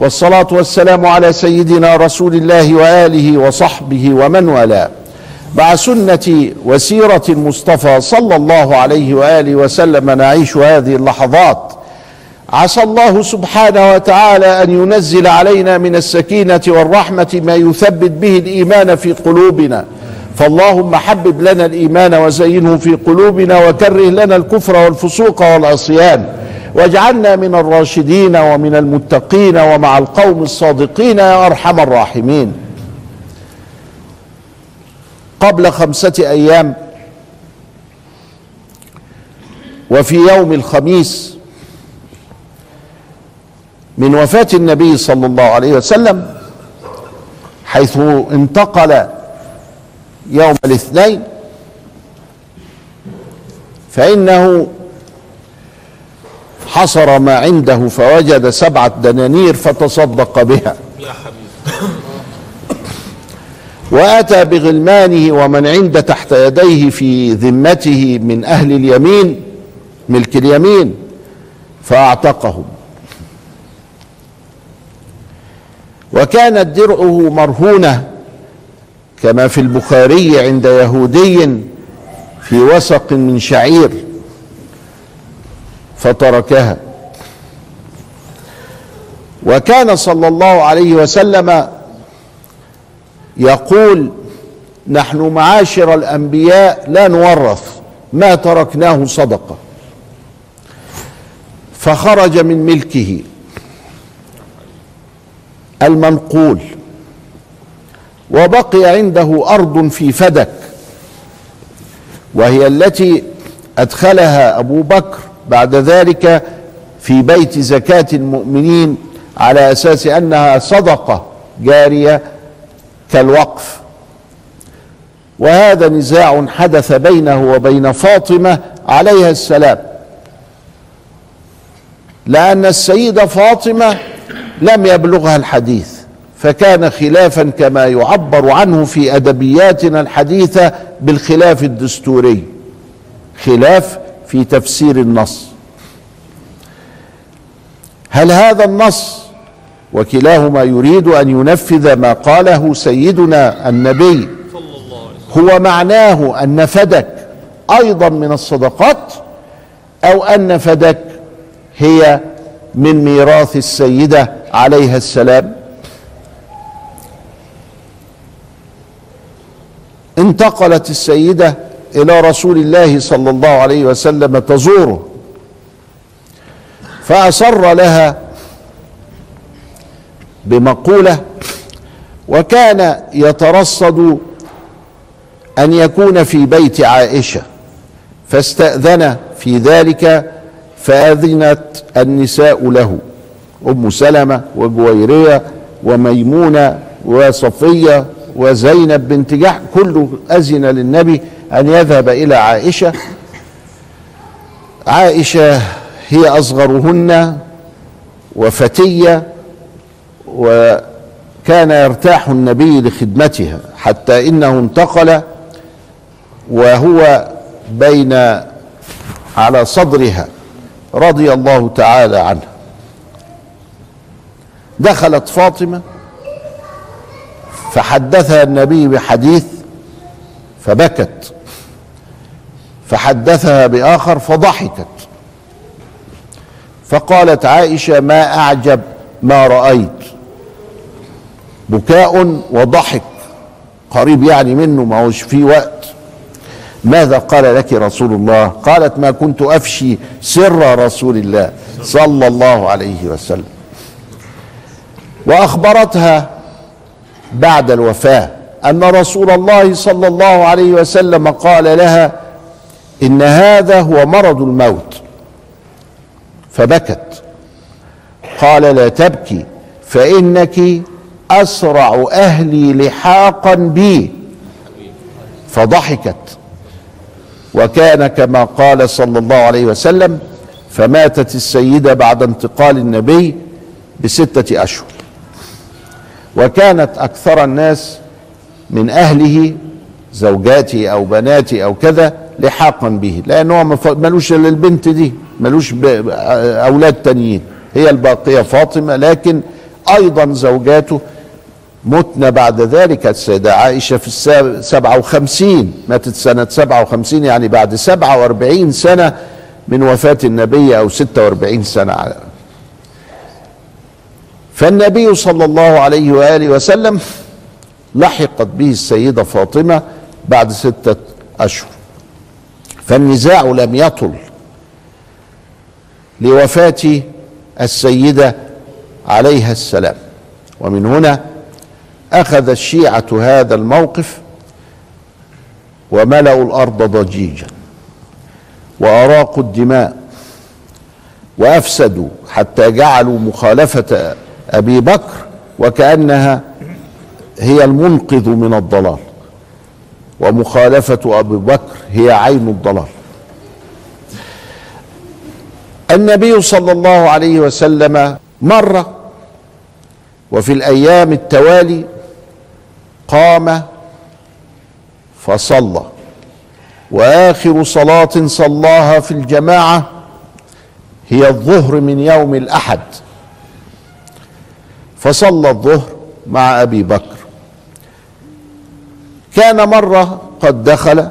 والصلاة والسلام على سيدنا رسول الله وآله وصحبه ومن والاه. مع سنة وسيرة المصطفى صلى الله عليه وآله وسلم نعيش هذه اللحظات عسى الله سبحانه وتعالى أن ينزل علينا من السكينة والرحمة ما يثبت به الإيمان في قلوبنا. فاللهم حبب لنا الإيمان وزينه في قلوبنا وكره لنا الكفر والفسوق والعصيان. واجعلنا من الراشدين ومن المتقين ومع القوم الصادقين يا أرحم الراحمين. قبل خمسة أيام وفي يوم الخميس من وفاة النبي صلى الله عليه وسلم حيث انتقل يوم الاثنين فإنه حصر ما عنده فوجد سبعة دنانير فتصدق بها. وآتى بغلمانه ومن عند تحت يديه في ذمته من أهل اليمين ملك اليمين فأعتقهم. وكانت درعه مرهونة كما في البخاري عند يهودي في وسق من شعير. فتركها. وكان صلى الله عليه وسلم يقول نحن معاشر الأنبياء لا نورث ما تركناه صدقة. فخرج من ملكه المنقول وبقي عنده أرض في فدك وهي التي أدخلها أبو بكر بعد ذلك في بيت زكاة المؤمنين على أساس أنها صدقة جارية كالوقف. وهذا نزاع حدث بينه وبين فاطمة عليها السلام. لأن السيده فاطمة لم يبلغها الحديث فكان خلافا كما يعبر عنه في أدبياتنا الحديثة بالخلاف الدستوري. خلاف في تفسير النص. هل هذا النص وكلاهما يريد أن ينفذ ما قاله سيدنا النبي؟ هو معناه أن فدك أيضا من الصدقات أو أن فدك هي من ميراث السيدة عليها السلام؟ انتقلت السيدة إلى رسول الله صلى الله عليه وسلم تزوره. فأصر لها بمقولة وكان يترصد أن يكون في بيت عائشة فاستأذن في ذلك فأذنت النساء له أم سلمة وجويرية وميمونة وصفية وزينب بنت جحش كله أذن للنبي أن يذهب إلى عائشة. عائشة هي أصغرهن وفتية وكان يرتاح النبي لخدمتها حتى إنه انتقل وهو بين على صدرها رضي الله تعالى عنها دخلت فاطمة فحدثها النبي بحديث فبكت. فحدثها بآخر فضحكت. فقالت عائشة ما أعجب ما رأيت. بكاء وضحك. قريب يعني منه ما هوش في وقت. ماذا قال لك رسول الله؟ قالت ما كنت أفشي سر رسول الله صلى الله عليه وسلم. وأخبرتها بعد الوفاة. أن رسول الله صلى الله عليه وسلم قال لها إن هذا هو مرض الموت. فبكت. قال لا تبكي فإنك أسرع أهلي لحاقا بي. فضحكت. وكان كما قال صلى الله عليه وسلم فماتت السيدة بعد انتقال النبي بستة أشهر. وكانت أكثر الناس من أهله زوجاتي أو بناتي أو كذا لحاقا به. لأنه هو ملوش إلا البنت دي ملوش أولاد تانيين. هي الباقية فاطمة لكن أيضا زوجاته متن بعد ذلك. السيدة عائشة في السا- سبعة وخمسين ماتت سنة سبعة وخمسين يعني بعد سبعة وأربعين سنة من وفاة النبي أو ستة وأربعين سنة فالنبي صلى الله عليه وآله وسلم لحقت به السيدة فاطمة بعد ستة أشهر. فالنزاع لم يطل لوفاة السيدة عليها السلام. ومن هنا أخذ الشيعة هذا الموقف وملأوا الأرض ضجيجا وأراقوا الدماء وأفسدوا حتى جعلوا مخالفة أبي بكر وكأنها هي المنقذ من الضلال ومخالفة أبي بكر هي عين الضلال. النبي صلى الله عليه وسلم مر وفي الأيام التوالي قام فصلى وآخر صلاة صلاها في الجماعة هي الظهر من يوم الأحد. فصلى الظهر مع أبي بكر. كان مرة قد دخل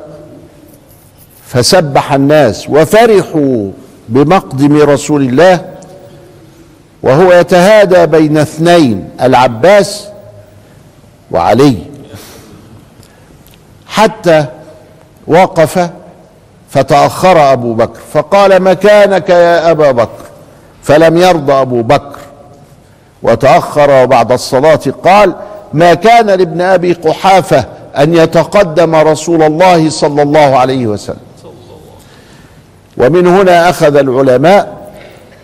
فسبح الناس وفرحوا بمقدم رسول الله وهو يتهادى بين اثنين العباس وعلي. حتى وقف فتأخر أبو بكر فقال مكانك يا أبا بكر؟ فلم يرضى أبو بكر. وتأخر وبعد الصلاة قال ما كان لابن أبي قحافة أن يتقدم رسول الله صلى الله عليه وسلم. ومن هنا أخذ العلماء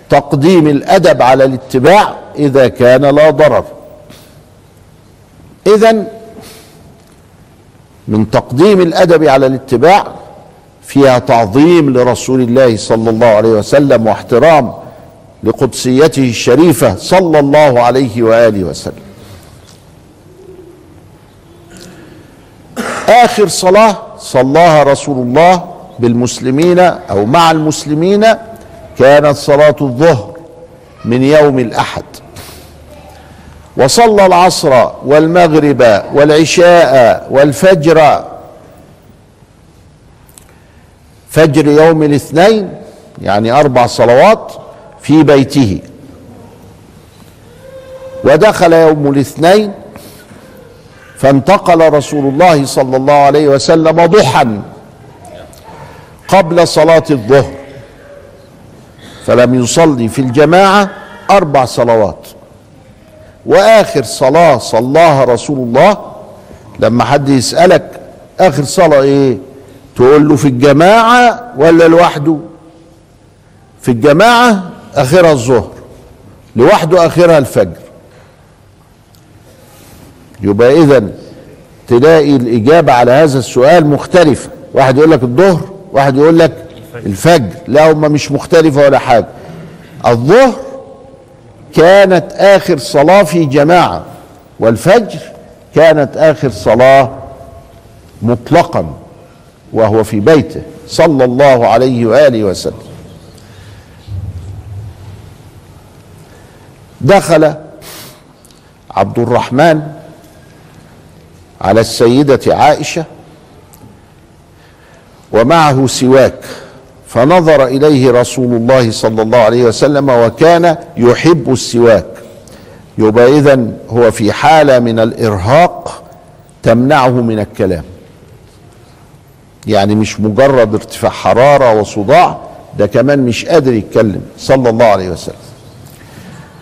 تقديم الأدب على الاتباع إذا كان لا ضرر. إذا من تقديم الأدب على الاتباع فيها تعظيم لرسول الله صلى الله عليه وسلم واحترام لقدسيته الشريفة صلى الله عليه وآله وسلم. آخر صلاة صلاها رسول الله بالمسلمين أو مع المسلمين كانت صلاة الظهر من يوم الأحد. وصلى العصر والمغرب والعشاء والفجر فجر يوم الاثنين يعني أربع صلوات في بيته. ودخل يوم الاثنين فانتقل رسول الله صلى الله عليه وسلم ضحى قبل صلاة الظهر فلم يصلي في الجماعة أربع صلوات. وآخر صلاة صلاها رسول الله لما حد يسألك آخر صلاة إيه؟ تقول له في الجماعة ولا لوحده؟ في الجماعة آخرها الظهر لوحده آخرها الفجر. يبقى إذا تلاقي الإجابة على هذا السؤال مختلفة واحد يقول لك الظهر واحد يقول لك الفجر. لا هم مش مختلفة ولا حاجة. الظهر كانت آخر صلاة في جماعة والفجر كانت آخر صلاة مطلقا وهو في بيته صلى الله عليه وآله وسلم. دخل عبد الرحمن على السيدة عائشة ومعه سواك فنظر إليه رسول الله صلى الله عليه وسلم وكان يحب السواك. يبقى إذا هو في حالة من الإرهاق تمنعه من الكلام. يعني مش مجرد ارتفاع حرارة وصداع ده كمان مش قادر يتكلم صلى الله عليه وسلم.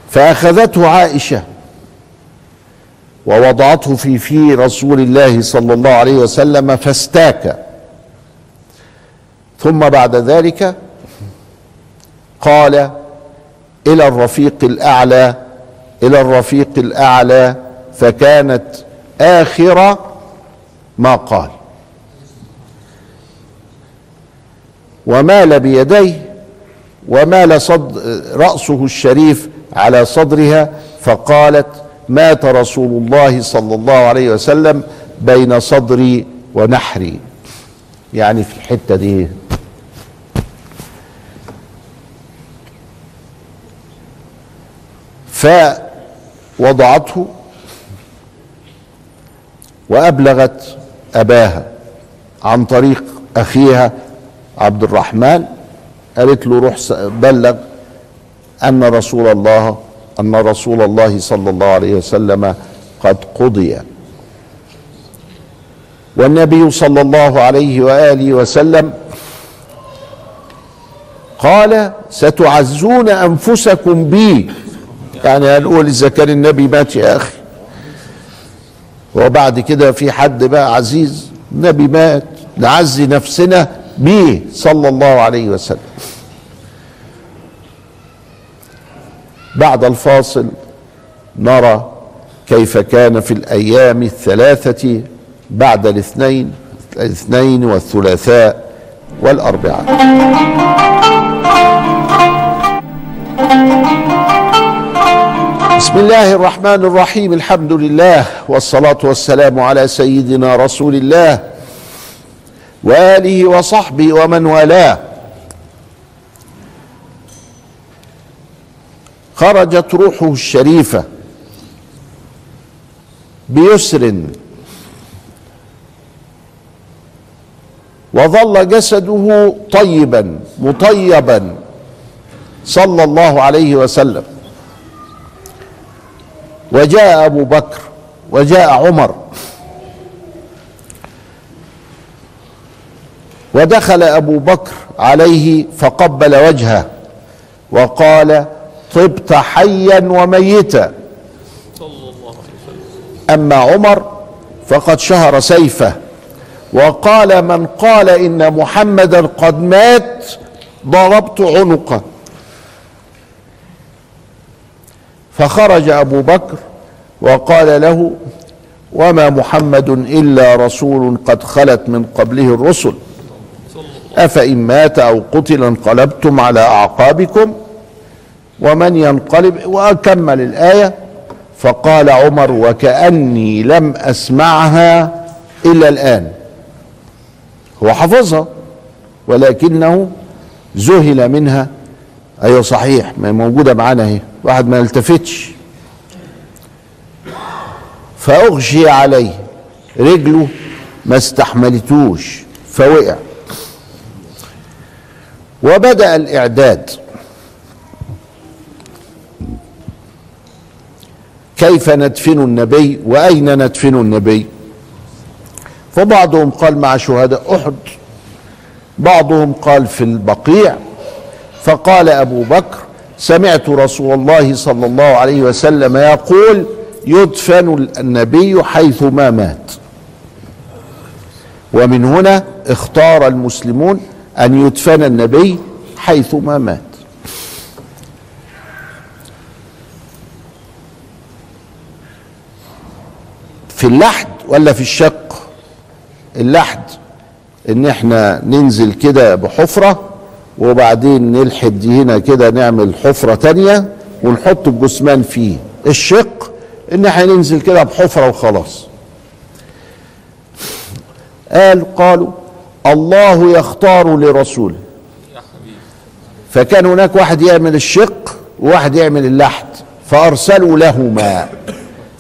فأخذته عائشة ووضعته في في رسول الله صلى الله عليه وسلم فاستاك. ثم بعد ذلك قال إلى الرفيق الأعلى إلى الرفيق الأعلى فكانت آخر ما قال. ومال بيديه ومال صد رأسه الشريف على صدرها فقالت مات رسول الله صلى الله عليه وسلم بين صدري ونحري. يعني في الحتة دي. فوضعته وأبلغت أباها عن طريق أخيها عبد الرحمن. قالت له روح بلغ أن رسول الله أن رسول الله صلى الله عليه وسلم قد قضي. والنبي صلى الله عليه وآله وسلم قال ستعزون أنفسكم بي. يعني هنقول اذا كان النبي مات يا أخي. وبعد كده في حد بقى عزيز النبي مات نعزي نفسنا بيه. صلى الله عليه وسلم. بعد الفاصل نرى كيف كان في الأيام الثلاثة بعد الاثنين الاثنين والثلاثاء والأربعاء. بسم الله الرحمن الرحيم الحمد لله والصلاة والسلام على سيدنا رسول الله وآله وصحبه ومن والاه. خرجت روحه الشريفة بيسر وظل جسده طيبا مطيبا صلى الله عليه وسلم. وجاء أبو بكر وجاء عمر. ودخل أبو بكر عليه فقبل وجهه وقال طبت حيا وميتا. أما عمر فقد شهر سيفه وقال من قال إن محمدا قد مات ضربت عنقه فخرج أبو بكر وقال له وما محمد إلا رسول قد خلت من قبله الرسل. أفإن مات أو قتل انقلبتم على أعقابكم؟ ومن ينقلب وأكمل الآية فقال عمر وكأني لم أسمعها إلا الآن. هو حفظها ولكنه ذهل منها. أيوه صحيح ما موجودة معانا أهي واحد ما يلتفتش. فأغشي عليه رجله ما استحملتوش فوقع. وبدأ الإعداد. كيف ندفن النبي وأين ندفن النبي؟ فبعضهم قال مع شهداء أحد بعضهم قال في البقيع. فقال أبو بكر سمعت رسول الله صلى الله عليه وسلم يقول يدفن النبي حيث ما مات. ومن هنا اختار المسلمون أن يدفن النبي حيث ما مات. في اللحد ولا في الشق؟ اللحد إن إحنا ننزل كده بحفرة وبعدين نلحد هنا كده نعمل حفرة تانية ونحط الجثمان فيه. الشق إن إحنا ننزل كده بحفرة وخلاص. قال قالوا الله يختار لرسوله. فكان هناك واحد يعمل الشق وواحد يعمل اللحد فأرسلوا لهما.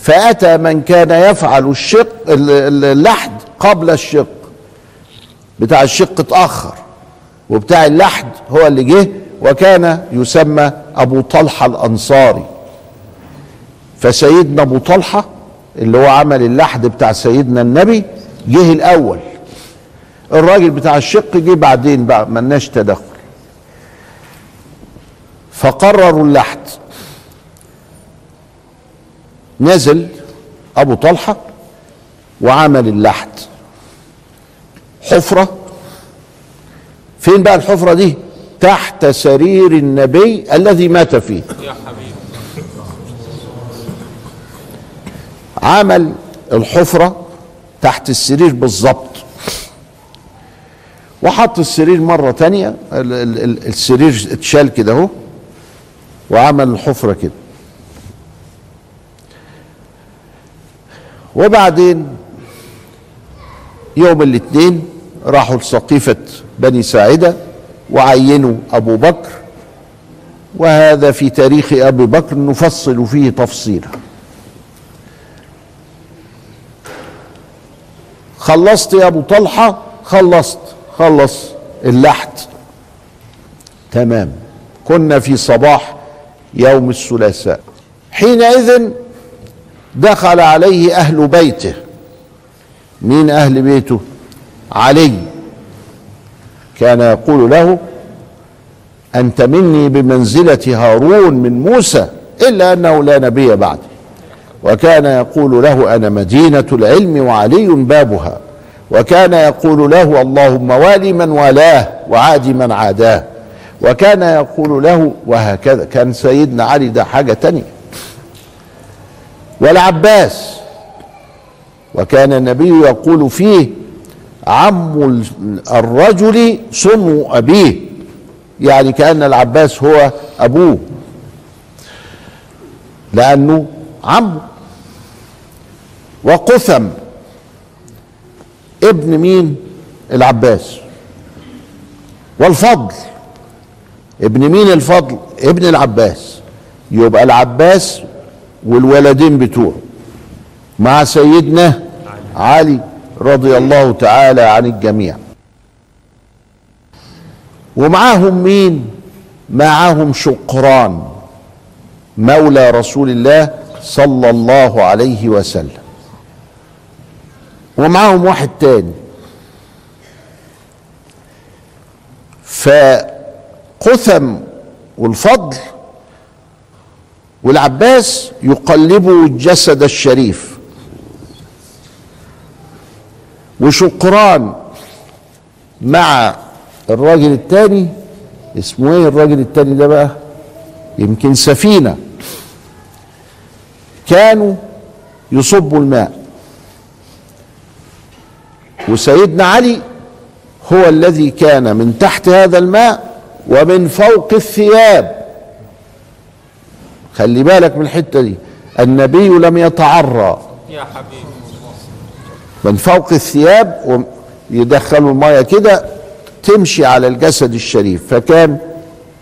فأتى من كان يفعل الشق ال- ال- اللحد قبل الشق. بتاع الشق اتأخر. وبتاع اللحد هو اللي جه وكان يسمى أبو طلحة الأنصاري. فسيدنا أبو طلحة اللي هو عمل اللحد بتاع سيدنا النبي جه الأول. الراجل بتاع الشق جه بعدين بقى ملناش تدخل. فقرروا اللحد. نزل أبو طلحة وعمل اللحد. حفرة. فين بقى الحفرة دي؟ تحت سرير النبي الذي مات فيه. يا حبيبي. عمل الحفرة تحت السرير بالظبط وحط السرير مرة تانية ال- ال- ال- السرير اتشال كده اهو وعمل الحفرة كده. وبعدين يوم الاثنين راحوا لسقيفة بني ساعدة وعينوا أبو بكر وهذا في تاريخ أبي بكر نفصل فيه تفصيلا. خلصت يا أبو طلحة؟ خلصت خلص اللحت. تمام. كنا في صباح يوم الثلاثاء. حينئذ دخل عليه أهل بيته. مين أهل بيته؟ علي. كان يقول له أنت مني بمنزلة هارون من موسى إلا أنه لا نبي بعد وكان يقول له أنا مدينة العلم وعلي بابها. وكان يقول له اللهم والي من والاه وعادي من عاداه. وكان يقول له وهكذا. كان سيدنا علي ده حاجة تانية. والعباس وكان النبي يقول فيه عم الرجل صنو أبيه. يعني كأن العباس هو أبوه. لأنه عمه وقثم. ابن مين؟ العباس. والفضل. ابن مين الفضل؟ ابن العباس. يبقى العباس والولدين بتوعه مع سيدنا علي رضي الله تعالى عن الجميع. ومعاهم مين؟ معاهم شقران مولى رسول الله صلى الله عليه وسلم. ومعاهم واحد تاني. فقثم والفضل والعباس يقلبوا الجسد الشريف. وشقران مع الراجل التاني اسمه إيه الراجل التاني ده بقى؟ يمكن سفينة. كانوا يصبوا الماء. وسيدنا علي هو الذي كان من تحت هذا الماء ومن فوق الثياب. خلي بالك من الحتة دي. النبي لم يتعرى. يا حبيبي. من فوق الثياب ويدخلوا المية كده تمشي على الجسد الشريف. فكان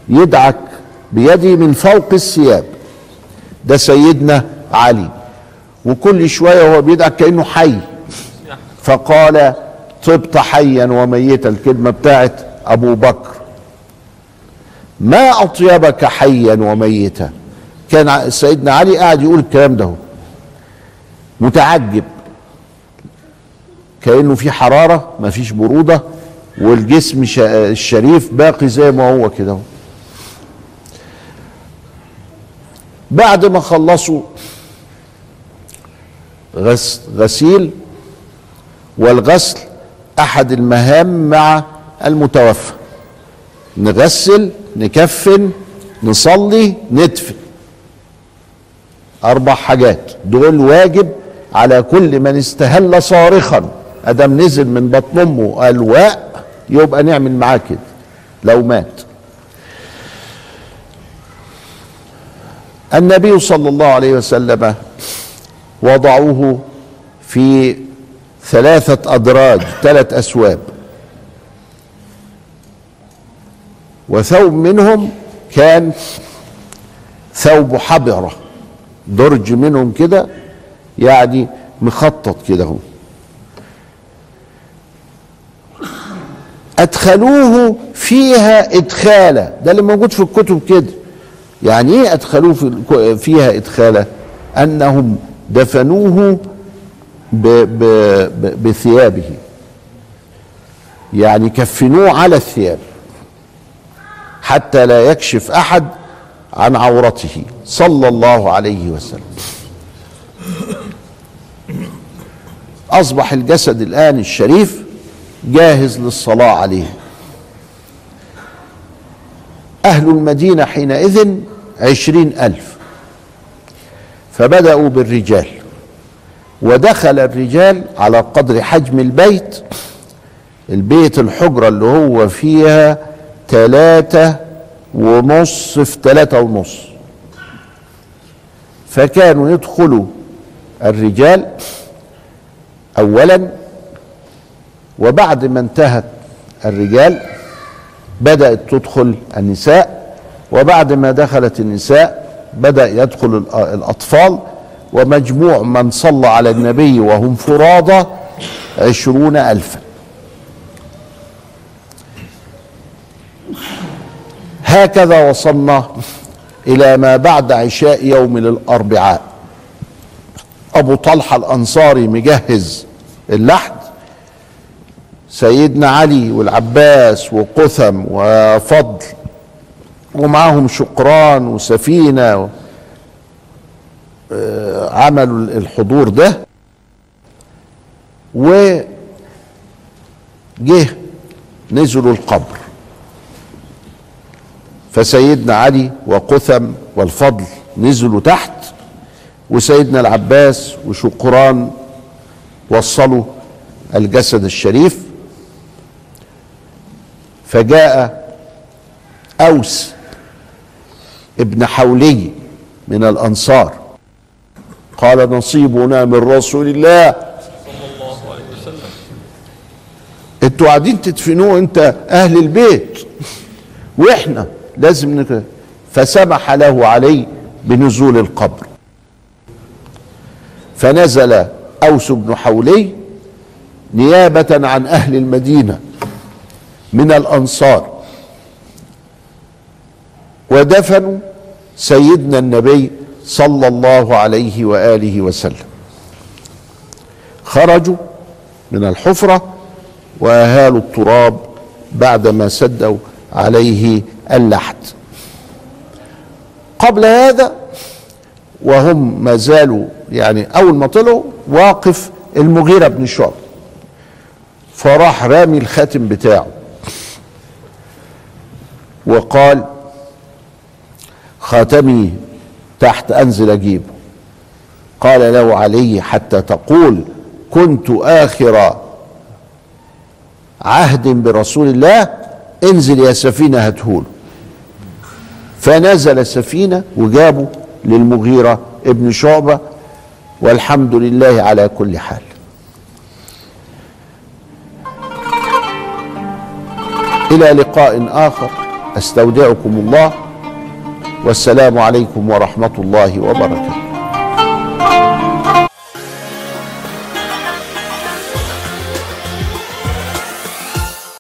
يدعك بيده من فوق الثياب. ده سيدنا علي. وكل شوية وهو بيدعك كأنه حي. فقال طبت حيا وميتا. الكلمة بتاعت أبو بكر. ما أطيبك حيا وميتا. كان سيدنا علي قاعد يقول الكلام ده متعجب. كأنه في حرارة ما فيش برودة والجسم الشريف باقي زي ما هو كده بعد ما خلصوا غس غسيل والغسل أحد المهام مع المتوفى. نغسل نكفن نصلي ندفن. أربع حاجات. دول واجب على كل من استهل صارخا. آدم نزل من بطن أمه ألواء يبقى نعمل معاه كده. لو مات. النبي صلى الله عليه وسلم وضعوه في ثلاثة أدراج ثلاث أسواب. وثوب منهم كان ثوب حبرة. درج منهم كده يعني مخطط كده هو أدخلوه فيها إدخالا. ده اللي موجود في الكتب كده. يعني إيه أدخلوه في فيها إدخالا؟ أنهم دفنوه ب ب ب بثيابه. يعني كفنوه على الثياب. حتى لا يكشف أحد عن عورته صلى الله عليه وسلم. أصبح الجسد الآن الشريف جاهز للصلاة عليه. أهل المدينة حينئذ عشرين ألف. فبدأوا بالرجال. ودخل الرجال على قدر حجم البيت البيت الحجرة اللي هو فيها ثلاثة ونص في ثلاثة ونص. فكانوا يدخلوا الرجال أولا وبعد ما انتهت الرجال بدأت تدخل النساء وبعد ما دخلت النساء بدأ يدخل الأ- الأطفال ومجموع من صلى على النبي وهم فرادى عشرون ألفا. هكذا وصلنا إلى ما بعد عشاء يوم الأربعاء أبو طلحة الأنصاري مجهز اللحد. سيدنا علي والعباس وقثم وفضل ومعهم شقران وسفينة آه، عملوا الحضور ده. وجه نزلوا القبر. فسيدنا علي وقثم والفضل نزلوا تحت وسيدنا العباس وشقران وصلوا الجسد الشريف. فجاء أوس ابن حولي من الأنصار قال نصيبنا من رسول الله. أنتوا قاعدين تدفنوه انت أهل البيت وإحنا لازم نك... فسمح له علي بنزول القبر. فنزل أوس بن حولي نيابة عن أهل المدينة من الأنصار. ودفنوا سيدنا النبي صلى الله عليه وآله وسلم. خرجوا من الحفرة وأهالوا التراب بعدما سدوا عليه اللحد قبل هذا وهم ما زالوا يعني أول ما طلعوا واقف المغيرة بن شعبه فراح رامي الخاتم بتاعه. وقال خاتمي تحت أنزل اجيبه قال له علي حتى تقول كنت آخر عهد برسول الله انزل يا سفينة هاتهوله فنزل سفينة وجابوا للمغيرة ابن شعبة والحمد لله على كل حال. إلى لقاء آخر أستودعكم الله والسلام عليكم ورحمة الله وبركاته.